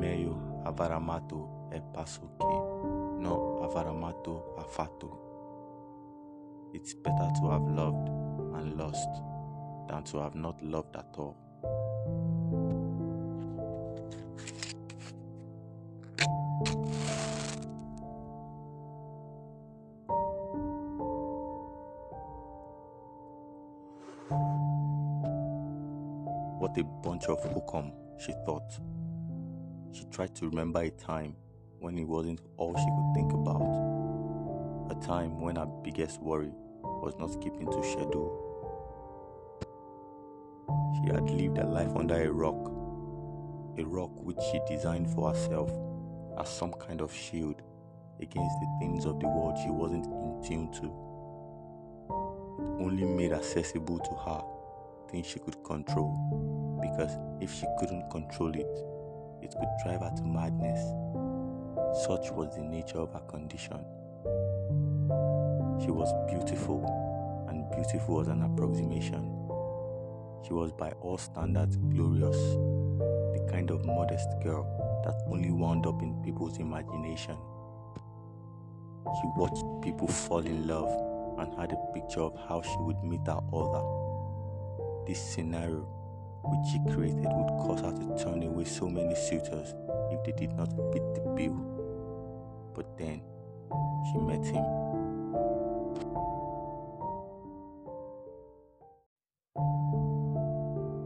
meio avaramato e passo que no avaramato afato. It's better to have loved and lost than to have not loved at all. What a bunch of hook'em, she thought. She tried to remember a time when it wasn't all she could think about. A time when her biggest worry was not keeping to schedule. She had lived a life under a rock, a rock which she designed for herself as some kind of shield against the things of the world she wasn't in tune to. It only made accessible to her things she could control because if she couldn't control it, it could drive her to madness. Such was the nature of her condition. She was beautiful, and beautiful was an approximation. She was by all standards glorious, the kind of modest girl that only wound up in people's imagination. She watched people fall in love and had a picture of how she would meet her other. This scenario which she created would cause her to turn away so many suitors if they did not fit the bill. But then she met him.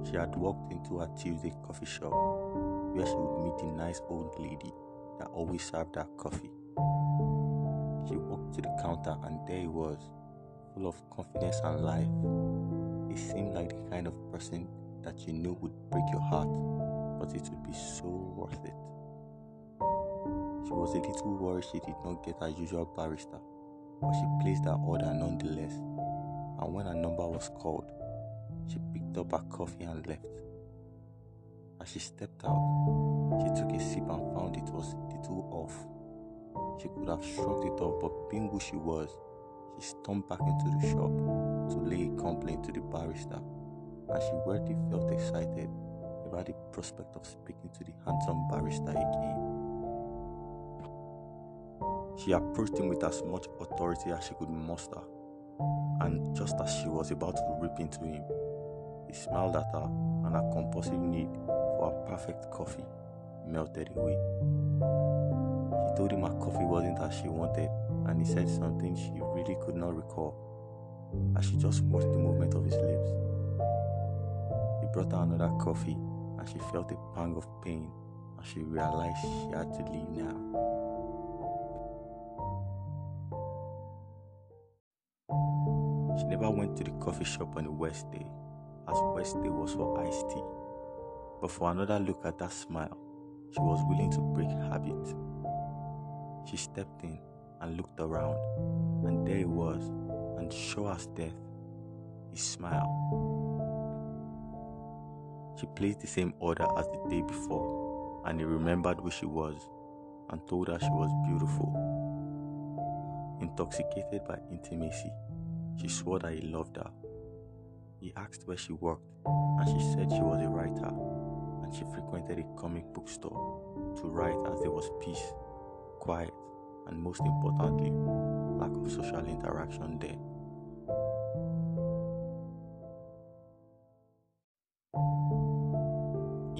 She had walked into a Tuesday coffee shop where she would meet a nice old lady that always served her coffee. She walked to the counter and there he was, full of confidence and life. He seemed like the kind of person that you knew would break your heart, but it would be so worth it. She was a little worried she did not get her usual barista, but she placed her order nonetheless. And when her number was called, she picked up her coffee and left. As she stepped out, she took a sip and found it was a little off. She could have shrugged it off, but being who she was, she stormed back into the shop to lay a complaint to the barista, and she weirdly felt excited about the prospect of speaking to the handsome barrister again. She approached him with as much authority as she could muster, and just as she was about to rip into him, he smiled at her, and her compulsive need for a perfect coffee melted away. She told him her coffee wasn't as she wanted, and he said something she really could not recall, as she just watched the movement of his lips. Brought her another coffee, and she felt a pang of pain as she realized she had to leave now. She never went to the coffee shop on a Wednesday, as Wednesday was for iced tea. But for another look at that smile, she was willing to break habit. She stepped in and looked around, and there he was, and sure as death, he smiled. She placed the same order as the day before, and he remembered who she was and told her she was beautiful. Intoxicated by intimacy, she swore that he loved her. He asked where she worked, and she said she was a writer, and she frequented a comic book store to write as there was peace, quiet, and most importantly, lack of social interaction there.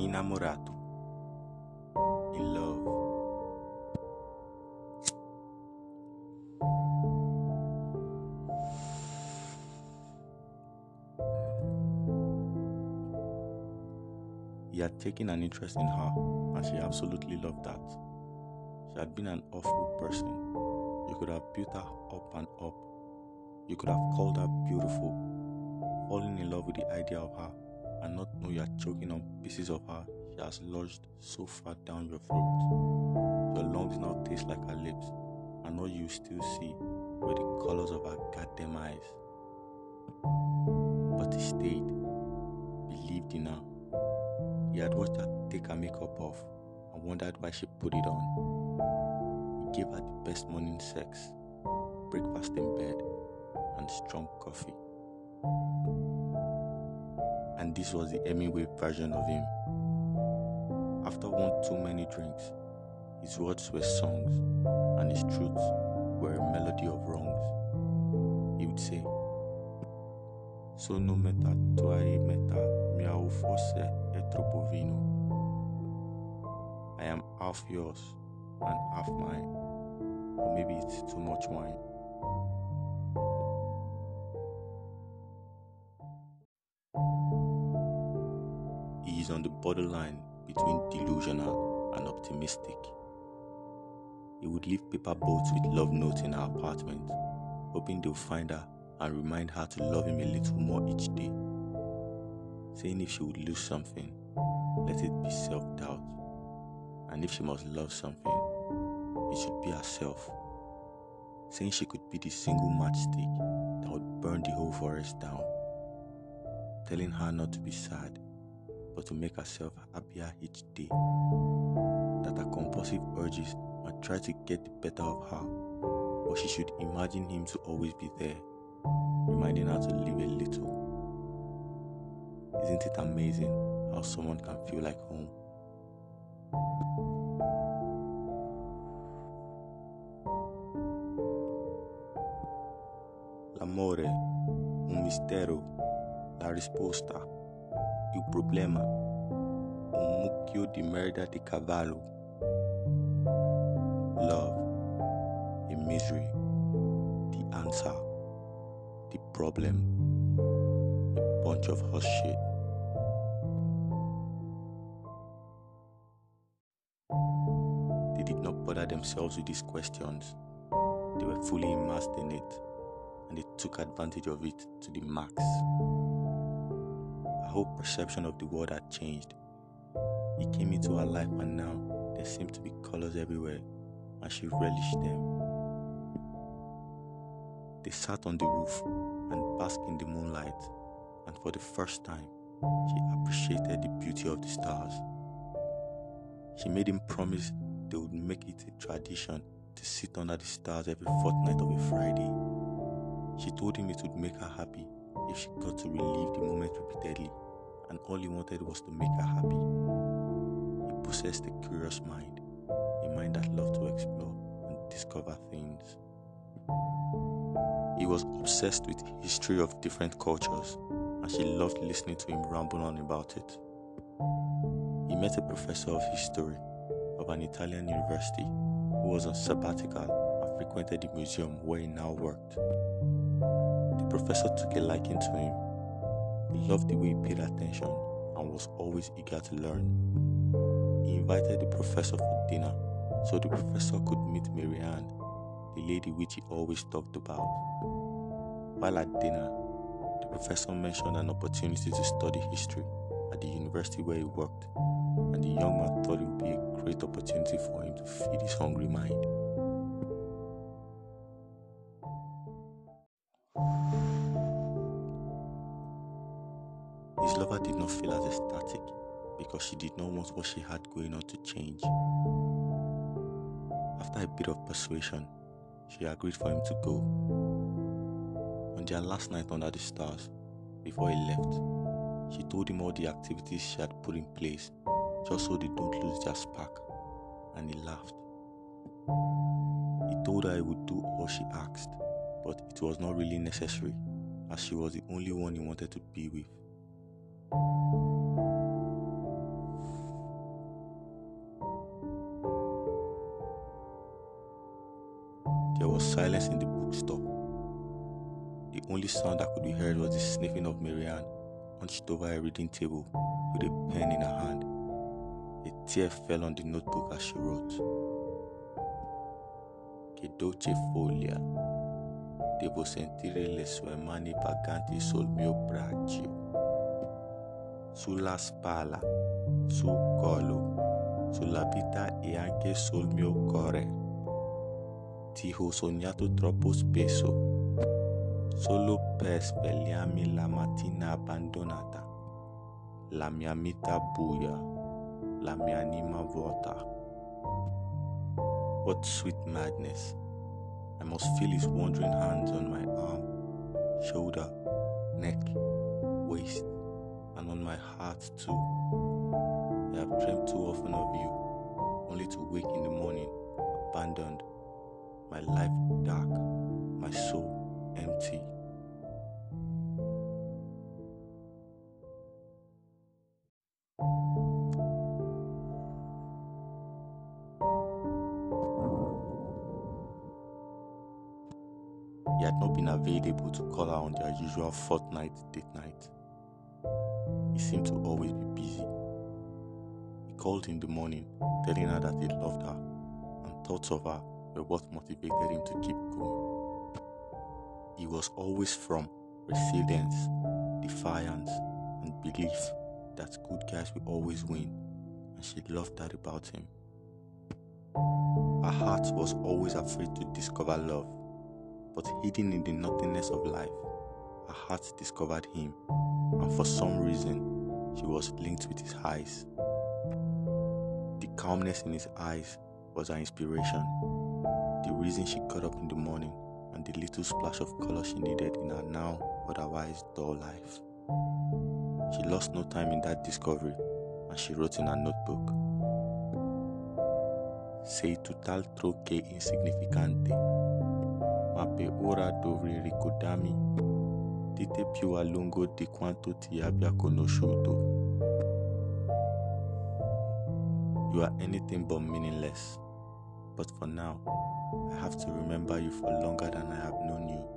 Innamorato. In love. He had taken an interest in her, and she absolutely loved that. She had been an awful person. You could have built her up and up. You could have called her beautiful, falling in love with the idea of her, and not know you are choking on pieces of her she has lodged so far down your throat. Your lungs now taste like her lips, and all you still see were the colors of her goddamn eyes. But he stayed, believed in her. He had watched her take her makeup off and wondered why she put it on. He gave her the best morning sex, breakfast in bed, and strong coffee. And this was the Hemingway version of him. After one too many drinks, his words were songs, and his truths were a melody of wrongs. He would say, Sono meta tuai meta miau fosse etro I am half yours and half mine, or maybe it's too much wine. The borderline between delusional and optimistic. He would leave paper boats with love notes in her apartment, hoping they'll find her and remind her to love him a little more each day. Saying if she would lose something, let it be self doubt. And if she must love something, it should be herself. Saying she could be the single matchstick that would burn the whole forest down. Telling her not to be sad, but to make herself happier each day. That her compulsive urges might try to get the better of her, but she should imagine him to always be there, reminding her to live a little. Isn't it amazing how someone can feel like home? L'amore, un mistero, la risposta il problema, un mucchio di merda di cavallo. Love, a misery, the answer, the problem, a bunch of horse shit. They did not bother themselves with these questions. They were fully immersed in it, and they took advantage of it to the max whole perception of the world had changed. He came into her life, and now there seemed to be colors everywhere, and she relished them. They sat on the roof and basked in the moonlight, and for the first time, she appreciated the beauty of the stars. She made him promise they would make it a tradition to sit under the stars every fortnight of a Friday. She told him it would make her happy if she got to relive the moment repeatedly and all he wanted was to make her happy. He possessed a curious mind, a mind that loved to explore and discover things. He was obsessed with history of different cultures, and she loved listening to him ramble on about it. He met a professor of history of an Italian university who was on sabbatical and frequented the museum where he now worked. The professor took a liking to him he loved the way he paid attention and was always eager to learn. He invited the professor for dinner so the professor could meet Marianne, the lady which he always talked about. While at dinner, the professor mentioned an opportunity to study history at the university where he worked, and the young man thought it would be a great opportunity for him to feed his hungry mind. His lover did not feel as ecstatic because she did not want what she had going on to change. After a bit of persuasion, she agreed for him to go. On their last night under the stars, before he left, she told him all the activities she had put in place just so they don't lose their spark, and he laughed. He told her he would do all she asked, but it was not really necessary as she was the only one he wanted to be with. There was silence in the bookstore. The only sound that could be heard was the sniffing of Marianne, hunched over a reading table with a pen in her hand. A tear fell on the notebook as she wrote. Che dolce foglia, devo sentire le sue mani paganti sul mio braccio, sulla spalla, sul collo, sulla vita e anche sul mio cuore ti ho sognato troppo spesso, solo per svegliarmi la mattina abbandonata, la mia vita buia, la mia anima vuota. What sweet madness! I must feel his wandering hands on my arm, shoulder, neck, my heart too. I have dreamt too often of you, only to wake in the morning abandoned, my life dark, my soul empty. He had not been available to call her on their usual fortnight date night. He seemed to always be busy. He called in the morning, telling her that he loved her, and thoughts of her were what motivated him to keep going. He was always from resilience, defiance, and belief that good guys will always win, and she loved that about him. Her heart was always afraid to discover love, but hidden in the nothingness of life, her heart discovered him, and for some reason, she was linked with his eyes. The calmness in his eyes was her inspiration, the reason she got up in the morning, and the little splash of color she needed in her now otherwise dull life. She lost no time in that discovery, and she wrote in her notebook. Sei tutt'altro che insignificante, ma per ora dovrei di te più a lungo di quanto ti abbia conosciuto. You are anything but meaningless, but for now, I have to remember you for longer than I have known you.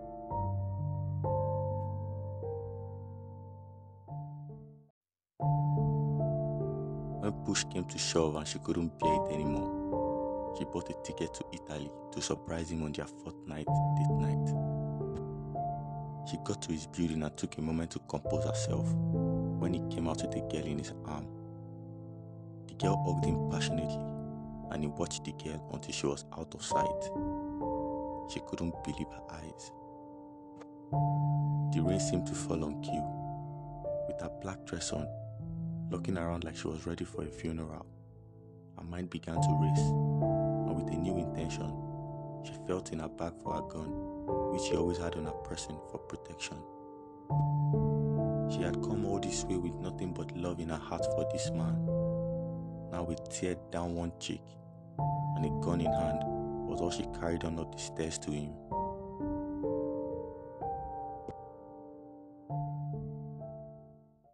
When push came to shove and she couldn't bear it anymore, she bought a ticket to Italy to surprise him on their fortnight date night. She got to his building and took a moment to compose herself when he came out with a girl in his arm. The girl hugged him passionately and he watched the girl until she was out of sight. She couldn't believe her eyes. The rain seemed to fall on cue. With her black dress on, looking around like she was ready for a funeral, her mind began to race, and with a new intention, she felt in her bag for her gun, which she always had on her person for protection. She had come all this way with nothing but love in her heart for this man. Now, with tear down one cheek and a gun in hand, was all she carried on up the stairs to him.